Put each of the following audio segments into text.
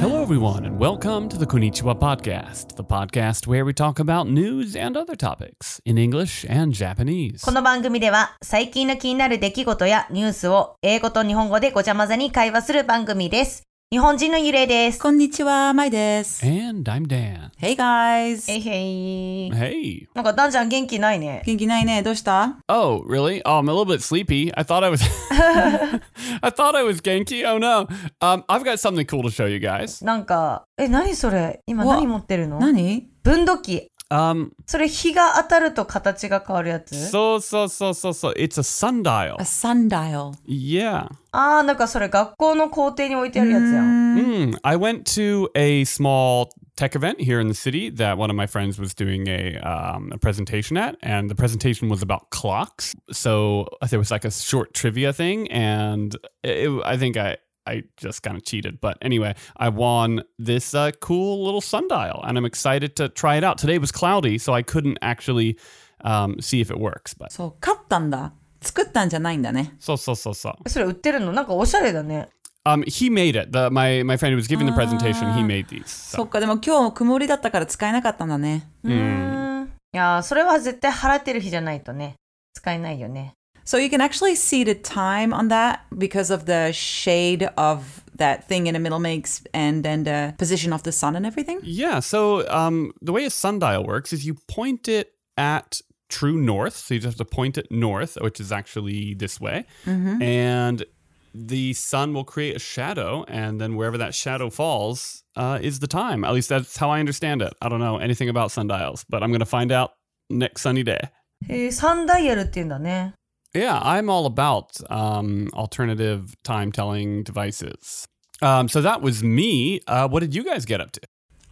Hello, everyone, and welcome to the Konnichiwa Podcast, the podcast where we talk about news and other topics in English and Japanese. この番組では最近の気になる出来事やニュースを英語と日本語でごちゃ混ぜに会話する番組です。日本人のゆれいです。こんにちは、まいです。And I'm Dan. Hey guys! へいへい。Hey. なんかダンちゃん元気ないね。元気ないね。どうした Oh, really? Oh, I'm a little bit sleepy. I thought I was. I thought I was Genki. Oh no. Um, I've got something cool to show you guys. なんか、え、何それ今うわ何持ってるの何分度器。Um, それ日が当たると形が変わるやつ so so so so so. It's a sundial. ?A sundial. Yeah. あー、なんかそれ学校の校庭に置いてあるやつやん。 Mm, I went to a small tech event here in the city that one of my friends was doing a, um, a presentation at, and the presentation was about clocks. So uh, there was like a short trivia thing, and it, I think I. I just kind of cheated. But anyway, I won this uh, cool little sundial, and I'm excited to try it out. Today was cloudy, so I couldn't actually um, see if it works. But そう、買ったんだ。作ったんじゃないんだね。 so, so, so, so. それ売ってるのなんかおしゃれだね。 Um, he made it. The, my, my friend who was giving the presentation, he made these. そ So. っか、でも今日曇りだったから使えなかったんだね。うーん。いやー、それは絶対払ってる日じゃないとね。使えないよね。 So you can actually see the time on that because of the shade of that thing in the middle makes and then the position of the sun and everything. Yeah. So um, the way a sundial works is you point it at true north. So you just have to point it north, which is actually this way. And the sun will create a shadow. And then wherever that shadow falls uh, is the time. At least that's how I understand it. I don't know anything about sundials, but I'm going to find out next sunny day. へー、サンダイヤルって言うんだね。 Yeah, I'm all about um, alternative time telling devices. Um, so that was me. Uh, what did you guys get up to?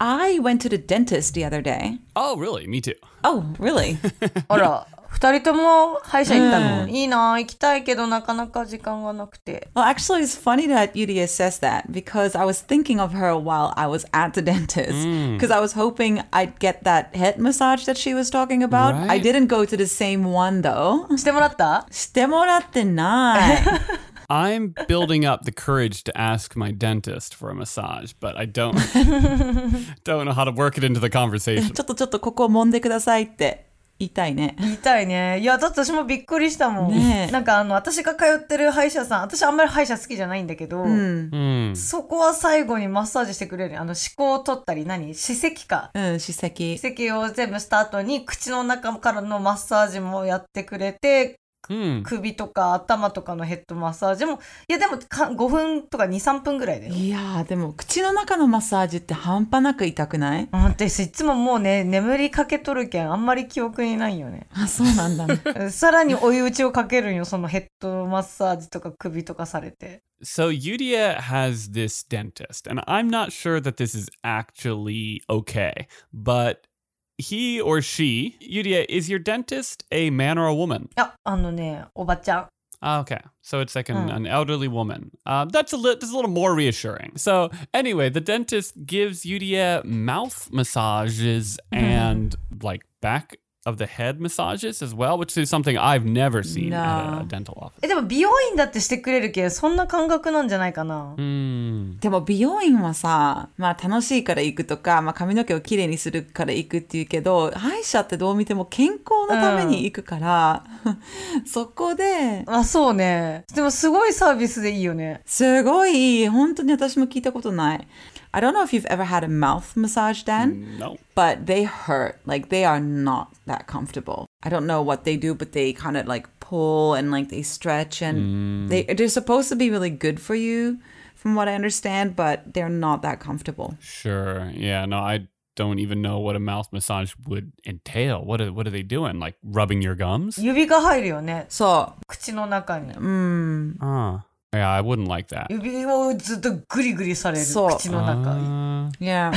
I went to the dentist the other day. Oh, really? Me too. Oh, really? あら、二人とも歯医者行ったの、いいな行きたいけどなかなか時間がなくて。 Well, actually, it's funny that Yuria says that because I was thinking of her while I was at the dentist because I was hoping I'd get that head massage that she was talking about. I Right. didn't go to the same one though. してもらったしてもらってない。 I'm building up the courage to ask my dentist for a massage, but I don't don't know how to work it into the conversation. ちょっとちょっとここ揉んでくださいって 言いたいね。言いたいね。いや、だって私もびっくりしたもん。ねえなんかあの、私が通ってる歯医者さん、私あんまり歯医者好きじゃないんだけど、Hmm. そこは最後にマッサージしてくれる。あの、歯垢を取ったり、何？歯石か。うん、歯石。歯石を全部した後に、口の中からのマッサージもやってくれて、Hmm. 首とか頭とかのヘッドマッサージも、いやでもか5分とか2、3分ぐらいだよ。いやーでも口の中のマッサージって半端なく痛くない？私いつももうね、眠りかけとるけん、あんまり記憶にないよね。あ、そうなんだね。さらに追い打ちをかけるんよ、そのヘッドマッサージとか首とかされて。So Yudia has this dentist, and I'm not sure that this is actually okay, but he or she, Yuria, is your dentist a man or a woman? Oh, あ、あのね、おばちゃん。Ah, okay, so it's like an, hmm. an elderly woman. Uh, that's a little that's a little more reassuring. So anyway, the dentist gives Yuria mouth massages mm-hmm. and like back of the head massages as well, which is something I've never seen at a dental office. Eh, え、でも美容院だってしてくれるけ、そんな感覚なんじゃないかな。Hmm. でも美容院はさ、まあ楽しいから行くとか、まあ髪の毛をきれいにするから行くっていうけど、歯医者ってどう見ても健康のために行くから、そこで、あ、そうね。でもすごいサービスでいいよね。すごいいい。本当に私も聞いたことない。I don't know if you've ever had a mouth massage, Dan. No. but they hurt. Like they are not that comfortable. I don't know what they do, but they kind of like pull and like they stretch and they they're supposed to be really good for you, from what I understand, but they're not that comfortable. Sure. Yeah. No, I don't even know what a mouth massage would entail. What are what are they doing? Like rubbing your gums? 指が入るよね。そ口の中に。う。うん。 Ah. Yeah, I wouldn't like that. 指をずっとグリグリされる。そう口の中。 Uh, いや。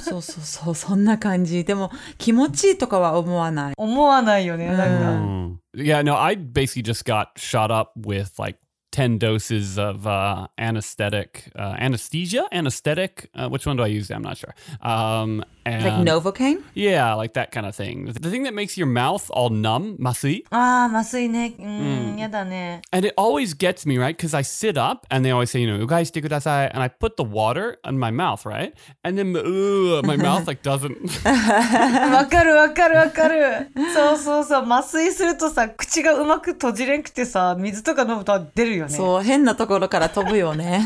そうそうそう、そんな感じ。でも気持ちいいとかは思わない。思わないよね。なんか。 mm. Yeah, no, I basically just got shot up with like 10 doses of uh, anesthetic, uh, anesthesia, anesthetic. Uh, which one do I use? I'm not sure. Um, And Like Novocaine? Yeah, like that kind of thing. The thing that makes your mouth all numb, masui. ああ、麻酔ね。うん、やだね。 And it always gets me, right? Because I sit up and they always say, you know, うがいしてください. And I put the water in my mouth, right? And then uh, my mouth like doesn't. わかるわかるわかる。そうそうそう。麻酔するとさ、口がうまく閉じれんくてさ、水とか飲むと出るよね。そう、変なところから飛ぶよね。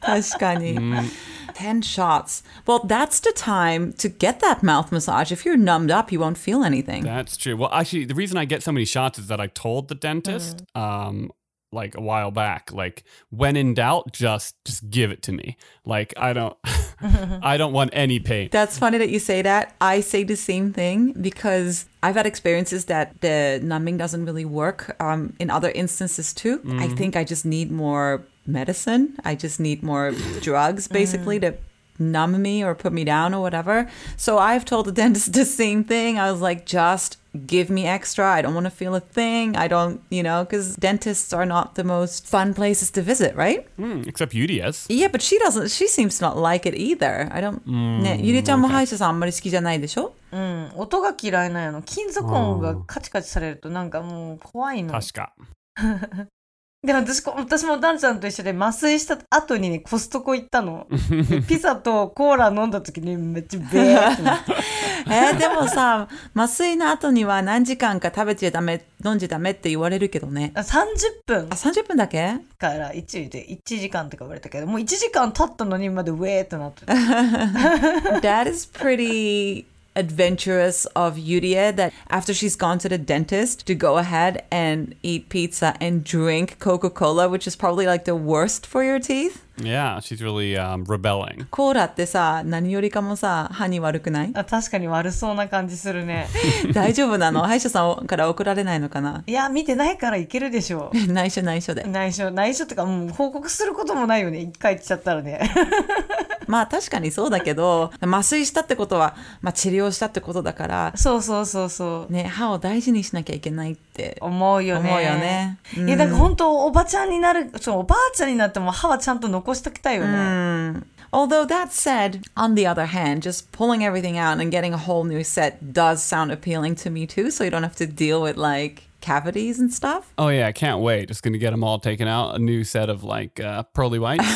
確かに。 10 shots. Well, that's the time to get that mouth massage. If you're numbed up, you won't feel anything. That's true. Well, actually, the reason I get so many shots is that I told the dentist, um, like a while back, like when in doubt, just just give it to me. Like I don't, I don't want any pain. That's funny that you say that. I say the same thing because I've had experiences that the numbing doesn't really work um, in other instances too. I think I just need more medicine. I just need more drugs basically to numb me or put me down or whatever. So I've told the dentist the same thing. I was like, just give me extra. I don't want to feel a thing. I don't, you know, because dentists are not the most fun places to visit, right? Hmm, except UDS. Yeah, but she doesn't. She seems to not like it either. I don't. ね、ゆりちゃんも歯医者さんあんまり好きじゃないでしょうん、音が嫌いなんやの。金属音がカチカチされるとなんかもう怖いの。 Tashka. で私こ私もダンちゃんと一緒で麻酔した後にねコストコ行ったの。で ピザとコーラ飲んだ時にめっちゃベーってなって。えーでもさ、麻酔の後には何時間か食べちゃダメ、飲んじゃダメって言われるけどね。あ30分あ、30分だけ？から1で1時間とか言われたけどもう1時間経ったのにまでウェーってなってる That is pretty adventurous of Yuria that after she's gone to the dentist to go ahead and eat pizza and drink Coca Cola, which is probably like the worst for your teeth. Yeah, she's really um, rebelling. コーラってさ、何よりかもさ、歯に悪くないあ確かに悪そうな感じするね。大丈夫なの歯医者さんから送られないのかないや、見てないからいけるでしょう。内緒内緒で。内緒、内緒ってか、もう報告することもないよね。一回来ちゃったらね。まあ確かにそうだけど、麻酔したってことは、まあ治療したってことだから、そうそうそうそうね、歯を大事にしなきゃいけないって。思うよね思うよねいやだから本当おばちゃんになるそうおばあちゃんになっても歯はちゃんと残しておきたいよね、Although that said, on the other hand, just pulling everything out and getting a whole new set does sound appealing to me too, so you don't have to deal with like cavities and stuff. Oh yeah, I can't wait. Just gonna get them all taken out. A new set of like uh, pearly whites.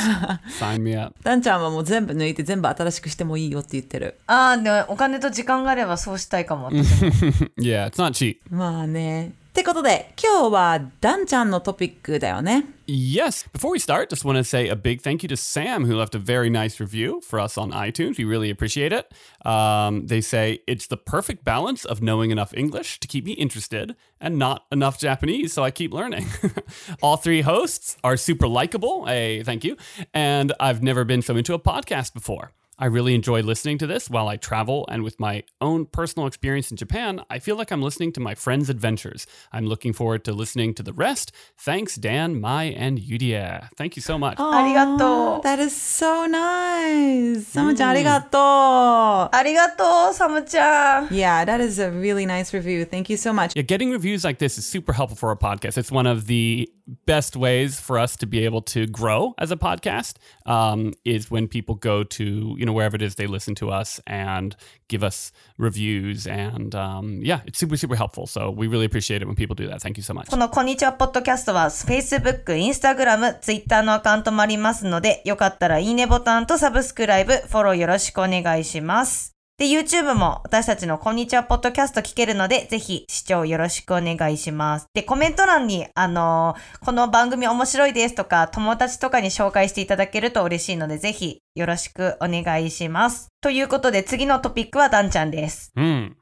Sign me up. ダンちゃんはもう全部抜いて全部新しくしてもいいよって言ってる。ああでもお金と時間があればそうしたいかも Yeah, it's not cheap. まあね。ってことで、今日はダンちゃんのトピックだよね。 Yes. Before we start, just want to say a big thank you to Sam, who left a very nice review for us on iTunes. We really appreciate it. Um, they say it's the perfect balance of knowing enough English to keep me interested and not enough Japanese, so I keep learning. All three hosts are super likable. Hey, thank you. And I've never been so into a podcast before. I really enjoy listening to this while I travel, and with my own personal experience in Japan, I feel like I'm listening to my friends' adventures. I'm looking forward to listening to the rest. Thanks, Dan, Mai, and Yuria. Thank you so much. Oh, arigato. That is so nice. Samu-chan, mm. arigato. Arigato, Samu-chan. Yeah, that is a really nice review. Thank you so much. Yeah, getting reviews like this is super helpful for our podcast. It's one of the best ways for us to be able to grow as a podcast um, is when people go to you know wherever it is they listen to us and give us reviews, and um, yeah, it's super super helpful. So we really appreciate it when people do that. Thank you so much. このこんにちはポッドキャストは Facebook、Instagram、Twitter のアカウントもありますので、よかったらいいねボタンとサブスクライブ、フォローよろしくお願いします。 で、YouTube も私たちのこんにちはポッドキャスト聞けるので、ぜひ視聴よろしくお願いします。で、コメント欄に、あのーこの番組面白いですとか、友達とかに紹介していただけると嬉しいので、ぜひよろしくお願いします。ということで、次のトピックはダンちゃんです。Hmm.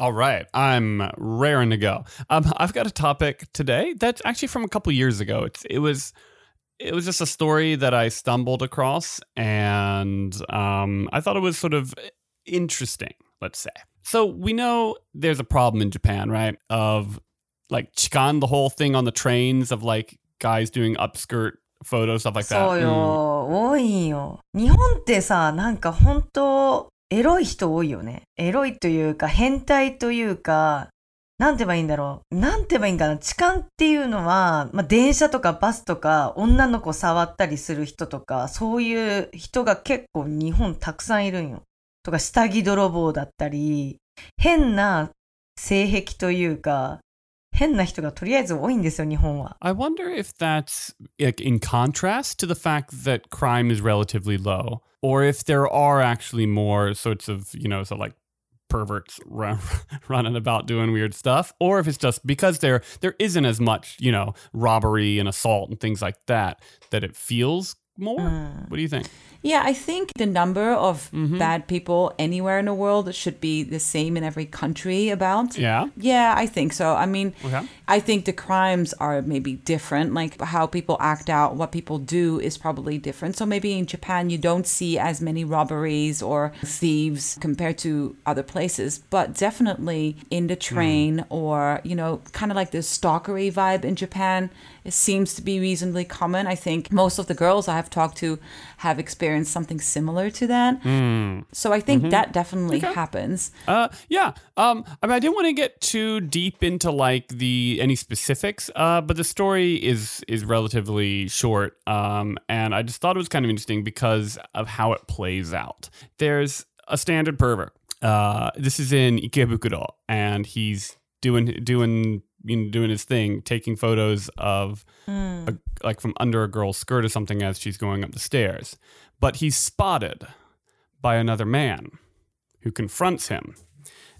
All right, I'm raring to go. Um, I've got a topic today that's actually from a couple years ago. It's it was it was just a story that I stumbled across, and um, I thought it was sort of interesting. Let's say. So we know there's a problem in Japan, right? Of like chikan, the whole thing on the trains of like guys doing upskirt photos, stuff like that. そうよ、多いよ。日本ってさ、なんか本当エロい人多いよね。エロいというか、変態というか、なんて言えばいいんだろう。なんて言えばいいんかな。痴漢っていうのは、まあ、電車とかバスとか、女の子触ったりする人とか、そういう人が結構日本たくさんいるんよ。とか下着泥棒だったり、変な性癖というか、変な人がとりあえず多いんですよ、日本は。 I wonder if that's like in contrast to the fact that crime is relatively low, or if there are actually more sorts of, you know, so like perverts run, running about doing weird stuff, or if it's just because there there isn't as much, you know, robbery and assault and things like that that it feels more. Uh, what do you think? Yeah, I think the number of mm-hmm. bad people anywhere in the world should be the same in every country about. Yeah. Yeah, I think so. I mean, Okay. I think the crimes are maybe different. Like how people act out, what people do is probably different. So maybe in Japan, you don't see as many robberies or thieves compared to other places. But definitely in the hmm. train or, you know, kind of like this stalkery vibe in Japan, it seems to be reasonably common. I think most of the girls I have talked to have experienced something similar to that. So I think that definitely happens. Uh, yeah. Um, I mean, I didn't want to get too deep into like the any specifics. Uh, but the story is is relatively short. Um, and I just thought it was kind of interesting because of how it plays out. There's a standard pervert. Uh, this is in Ikebukuro, and he's doing doing you know doing his thing, taking photos of a, like from under a girl's skirt or something as she's going up the stairs. But he's spotted by another man who confronts him.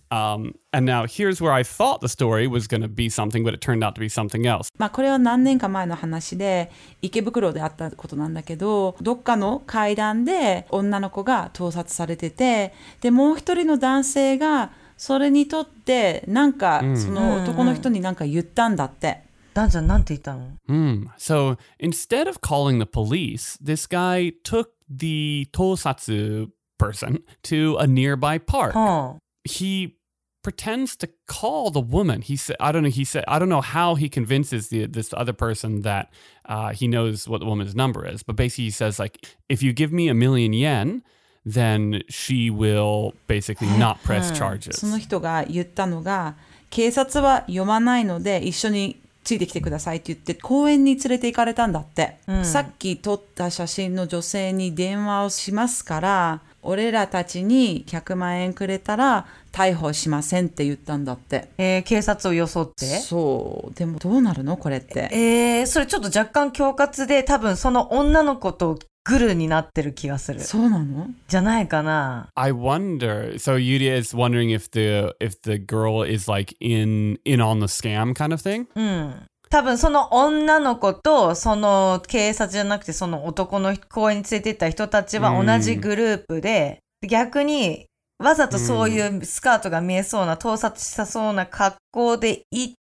Um, and now here's where I thought the story was going to be something, but it turned out to be something else. まあこれは何年か前の話で池袋であったことなんだけどどっかの階段で女の子が盗撮されててでもう一人の男性が それにとってなんかその男の人になんか言ったんだって。ダンちゃんなんて言ったの Hmm. So instead of calling the police, this guy took the tosatsu person to a nearby park. は He pretends to call the woman. He said, I don't know. He said, I don't know how he convinces the this other person that uh, he knows what the woman's number is. But basically, he says like, if you give me a million yen, then she will basically not press charges. その人が言ったのが警察は読まないので一緒についてきてくださいって言って公園に連れて行かれたんだって、さっき撮った写真の女性に電話をしますから俺らたちに100万円くれたら逮捕しませんって言ったんだって。えー警察を装って？そう。でもどうなるのこれって。えー、それちょっと若干恐喝で多分その女の子とグルになってる気がする。そうなの？じゃないかな。I wonder. So Yuria is wondering if the if the girl is like in in on the scam kind of thing? うん。多分その女の子とその警察じゃなくてその男の公園に連れて行った人たちは同じグループで、逆にわざとそういうスカートが見えそうな、盗撮したそうな格好で行っ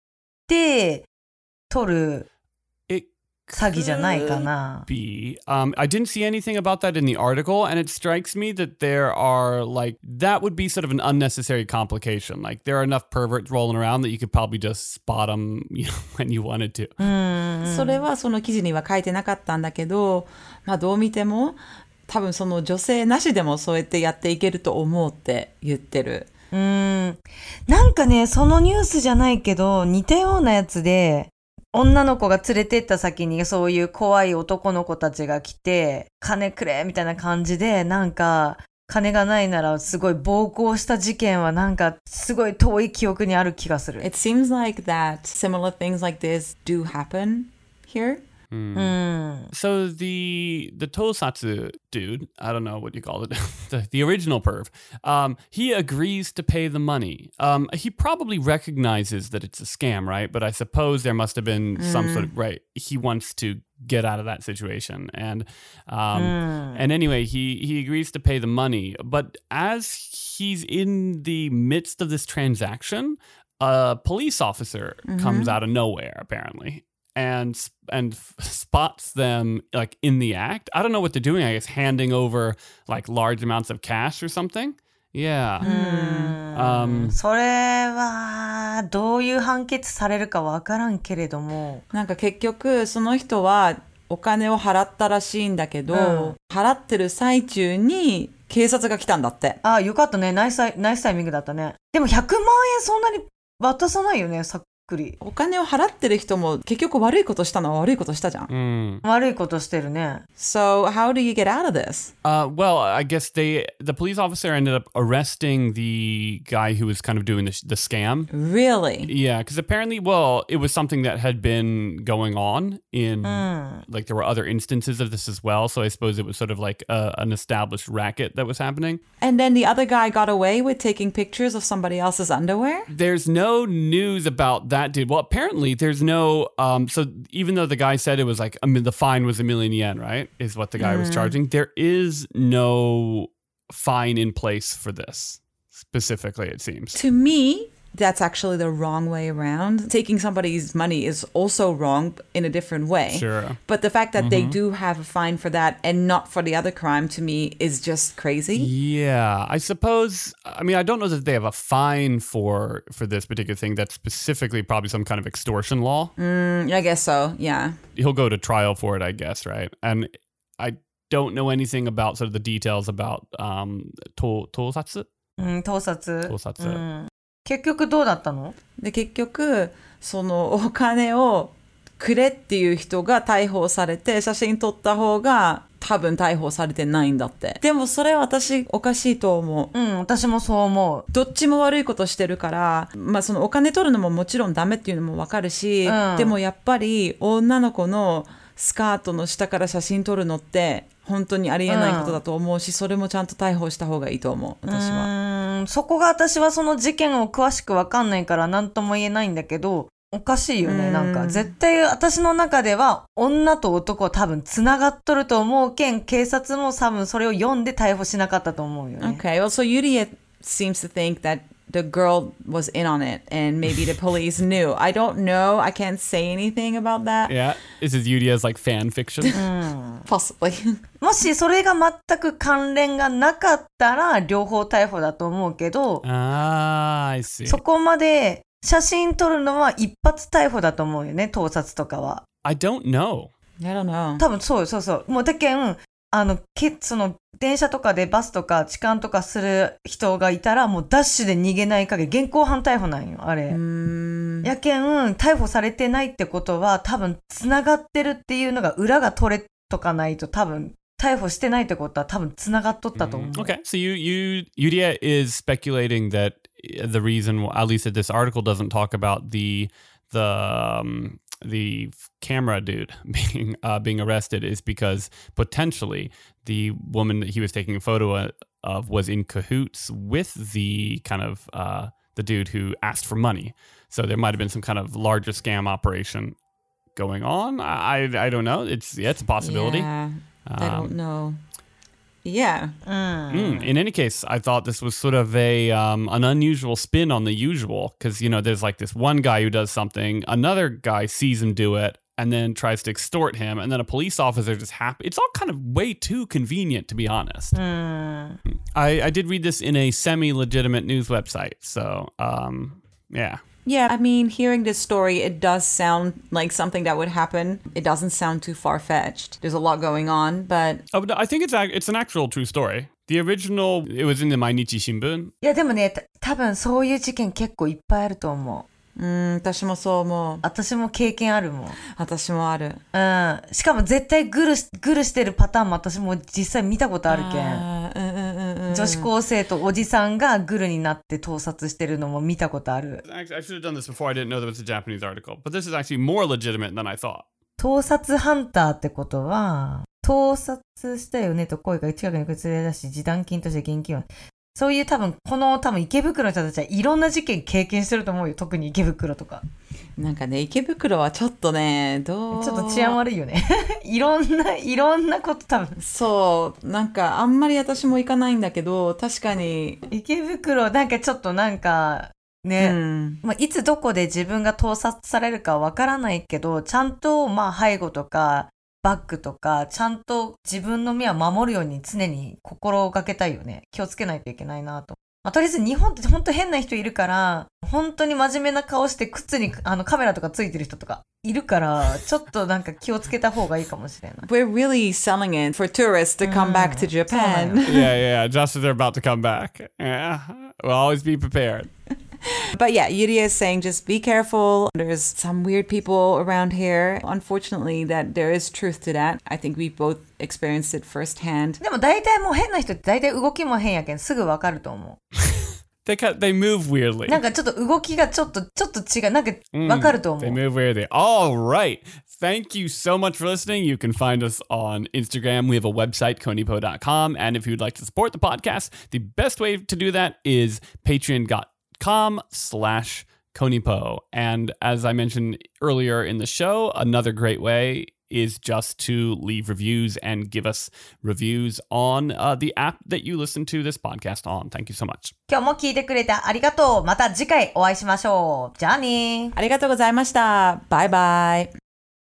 て、撮る It 詐欺じゃないかな。be. Um, I didn't see anything about that in the article, and it strikes me that there are like that would be sort of an unnecessary complication. Like there are enough perverts rolling around that you could probably just spot them you know, when you wanted to. うん。それはその記事には書いてなかったんだけど、まあどう見ても多分その女性なしでもそうやってやっていけると思うって言ってる。うーん。なんかね、そのニュースじゃないけど、似たようなやつで、女の子が連れてった先にそういう怖い男の子たちが来て、金くれみたいな感じで、なんか、金がないならすごい暴行した事件はなんかすごい遠い記憶にある気がする。It seems like that similar things like this do happen here. うん。So the the Tosatsu dude, I don't know what you call it, the, the original perv, um, he agrees to pay the money. Um, he probably recognizes that it's a scam, right? But I suppose there must have been some sort of right. He wants to get out of that situation, and um, and anyway, he he agrees to pay the money. But as he's in the midst of this transaction, a police officer comes out of nowhere, apparently and and spots them like in the act. I don't know what they're doing. I guess handing over like large amounts of cash or something. Yeah. Um, それは、どういう判決されるかわからんけれども、なんか結局その人はお金を払ったらしいんだけど、うん払ってる最中に警察が来たんだって。ああ、よかったね。ナイスタイナイスタイミングだったね。でも100万円そんなに渡さないよね、さくり。お金を払ってる人も結局悪いことしたのは悪いことしたじゃん。 Mm. 悪いことしてるね。 So how do you get out of this? Uh, well, I guess they the police officer ended up arresting the guy who was kind of doing the, the scam. Really? Yeah, because apparently, well, it was something that had been going on in like there were other instances of this as well. So I suppose it was sort of like a, an established racket that was happening. And then the other guy got away with taking pictures of somebody else's underwear? There's no news about that dude. Well, apparently there's no. Um, so even though the guy said it was like I mean the fine was a million yen, right? Is what the guy was charging. There is no fine in place for this specifically. It seems. To me, that's actually the wrong way around. Taking somebody's money is also wrong in a different way. Sure. But the fact that mm-hmm. they do have a fine for that and not for the other crime to me is just crazy. Yeah, I suppose. I mean, I don't know that they have a fine for for this particular thing. That's specifically probably some kind of extortion law. Mm, I guess so. Yeah. He'll go to trial for it, I guess. Right, and I don't know anything about sort of the details about um to, tosatsu. Mm, tosatsu. Tosatsu. Mm. 結局どうだったの？で結局そのお金をくれっていう人が逮捕されて写真撮った方が多分逮捕されてないんだって。でもそれは私おかしいと思う。うん、私もそう思う。どっちも悪いことしてるから、まあ、そのお金取るのももちろんダメっていうのもわかるし、うん。でもやっぱり女の子のスカートの下から写真撮るのって本当にありえないことだと思うし、それもちゃんと逮捕した方がいいと思う私うは。そこが私はその事件を詳しくわかんないから何とも言えないんだけど、おかしいよね。うんなんか、絶対私の中では女と男は多分繋がっとると思うけん、警察も多分それを読んで逮捕しなかったと思うよね。Okay, well, so Yuria seems to think that the girl was in on it and maybe the police knew. I don't know. I can't say anything about that. Yeah, this is Yudia's like fan fiction. Possibly. もしそれが全く関連がなかったら両方逮捕だと思うけど、ah, I see. そこまで写真撮るのは一発逮捕だと思うよね、盗撮とかは。I don't know. I don't know. 多分そうよ、そうそう。もうだけん、あの、けその、電車とかでバスとか痴漢とかする人がいたら、もうダッシュで逃げない限り、現行犯逮捕なんよ、あれ。Mm, やけん、逮捕されてないってことは、多分、繋がってるっていうのが裏が取れとかないと、多分、逮捕してないってことは多分繋がっとったと思う。Okay, so you you Yudia is speculating that the reason, at least that this article doesn't talk about the the um, the camera dude being uh, being arrested, is because potentially the woman that he was taking a photo of was in cahoots with the kind of uh, the dude who asked for money. So there might have been some kind of larger scam operation going on. I I, I don't know. It's yeah, it's a possibility. yeah, I Um, don't know. Yeah. Mm, in any case, I thought this was sort of a um, an unusual spin on the usual because you know there's like this one guy who does something, another guy sees him do it, and then tries to extort him, and then a police officer just happy. It's all kind of way too convenient, to be honest. I, I did read this in a semi-legitimate news website, so um, yeah. Yeah, I mean, hearing this story, it does sound like something that would happen. It doesn't sound too far fetched. There's a lot going on, but Oh, but I think it's ac- it's an actual true story. The original, it was in the Mainichi Shimbun. いや、でもね、た多分そういう事件結構いっぱいあると思う。うん、私もそう思う。私も経験あるもん。私もある。うん。しかも絶対グルし、グルしてるパターンも私も実際見たことあるけん。 女子高生とおじさんがグルになって盗撮してるのも見たことある。I should have done this before. I didn't know there was a Japanese article, but this is actually more legitimate than I thought. 盗撮ハンターってことは、盗撮したよねと声が近くに崩れ出し、示談金として現金を。そういう多分、この多分池袋の人たちはいろんな事件経験してると思うよ。特に池袋とか。なんかね、池袋はちょっとね、どう？ちょっと治安悪いよね。いろんな、いろんなこと多分。そう、なんかあんまり私も行かないんだけど、確かに、池袋、なんかちょっとなんか、うね。ん。まあ、いつどこで自分が盗撮されるかわからないけど、ちゃんと、まあ、背後とか、バッグとか、ちゃんと自分の身は守るように常に心がけたいよね。気をつけないといけないなと。まあ、とりあえず日本って本当変な人いるから、本当に真面目な顔して靴にあのカメラとかついてる人とかいるから、ちょっとなんか気をつけた方がいいかもしれない。We're really selling it for tourists to come back to Japan. yeah, yeah, just as they're about to come back. Yeah, we'll always be prepared. but yeah, Yuri is saying just be careful. There's some weird people around here. Unfortunately, that there is truth to that. I think we both experienced it firsthand. でも大体もう変な人って大体動きも変やけんすぐわかると思 They cut, they move weirdly. う。なんかちょっと動きがちょっと、ちょっと違う。なんかわかると思 They う。 move weirdly. All right. Thank you so much for listening. You can find us on Instagram. We have a website, konipo.com. And if you'd like to support the podcast, the best way to do that is patreon.com slash konipo. And as I mentioned earlier in the show, another great way is just to leave reviews and give us reviews on uh, the app that you listen to this podcast on. Thank you so much. 今日も聞いてくれてありがとう。また次回お会いしましょう。じゃあねー。ありがとうございました。バイバイ。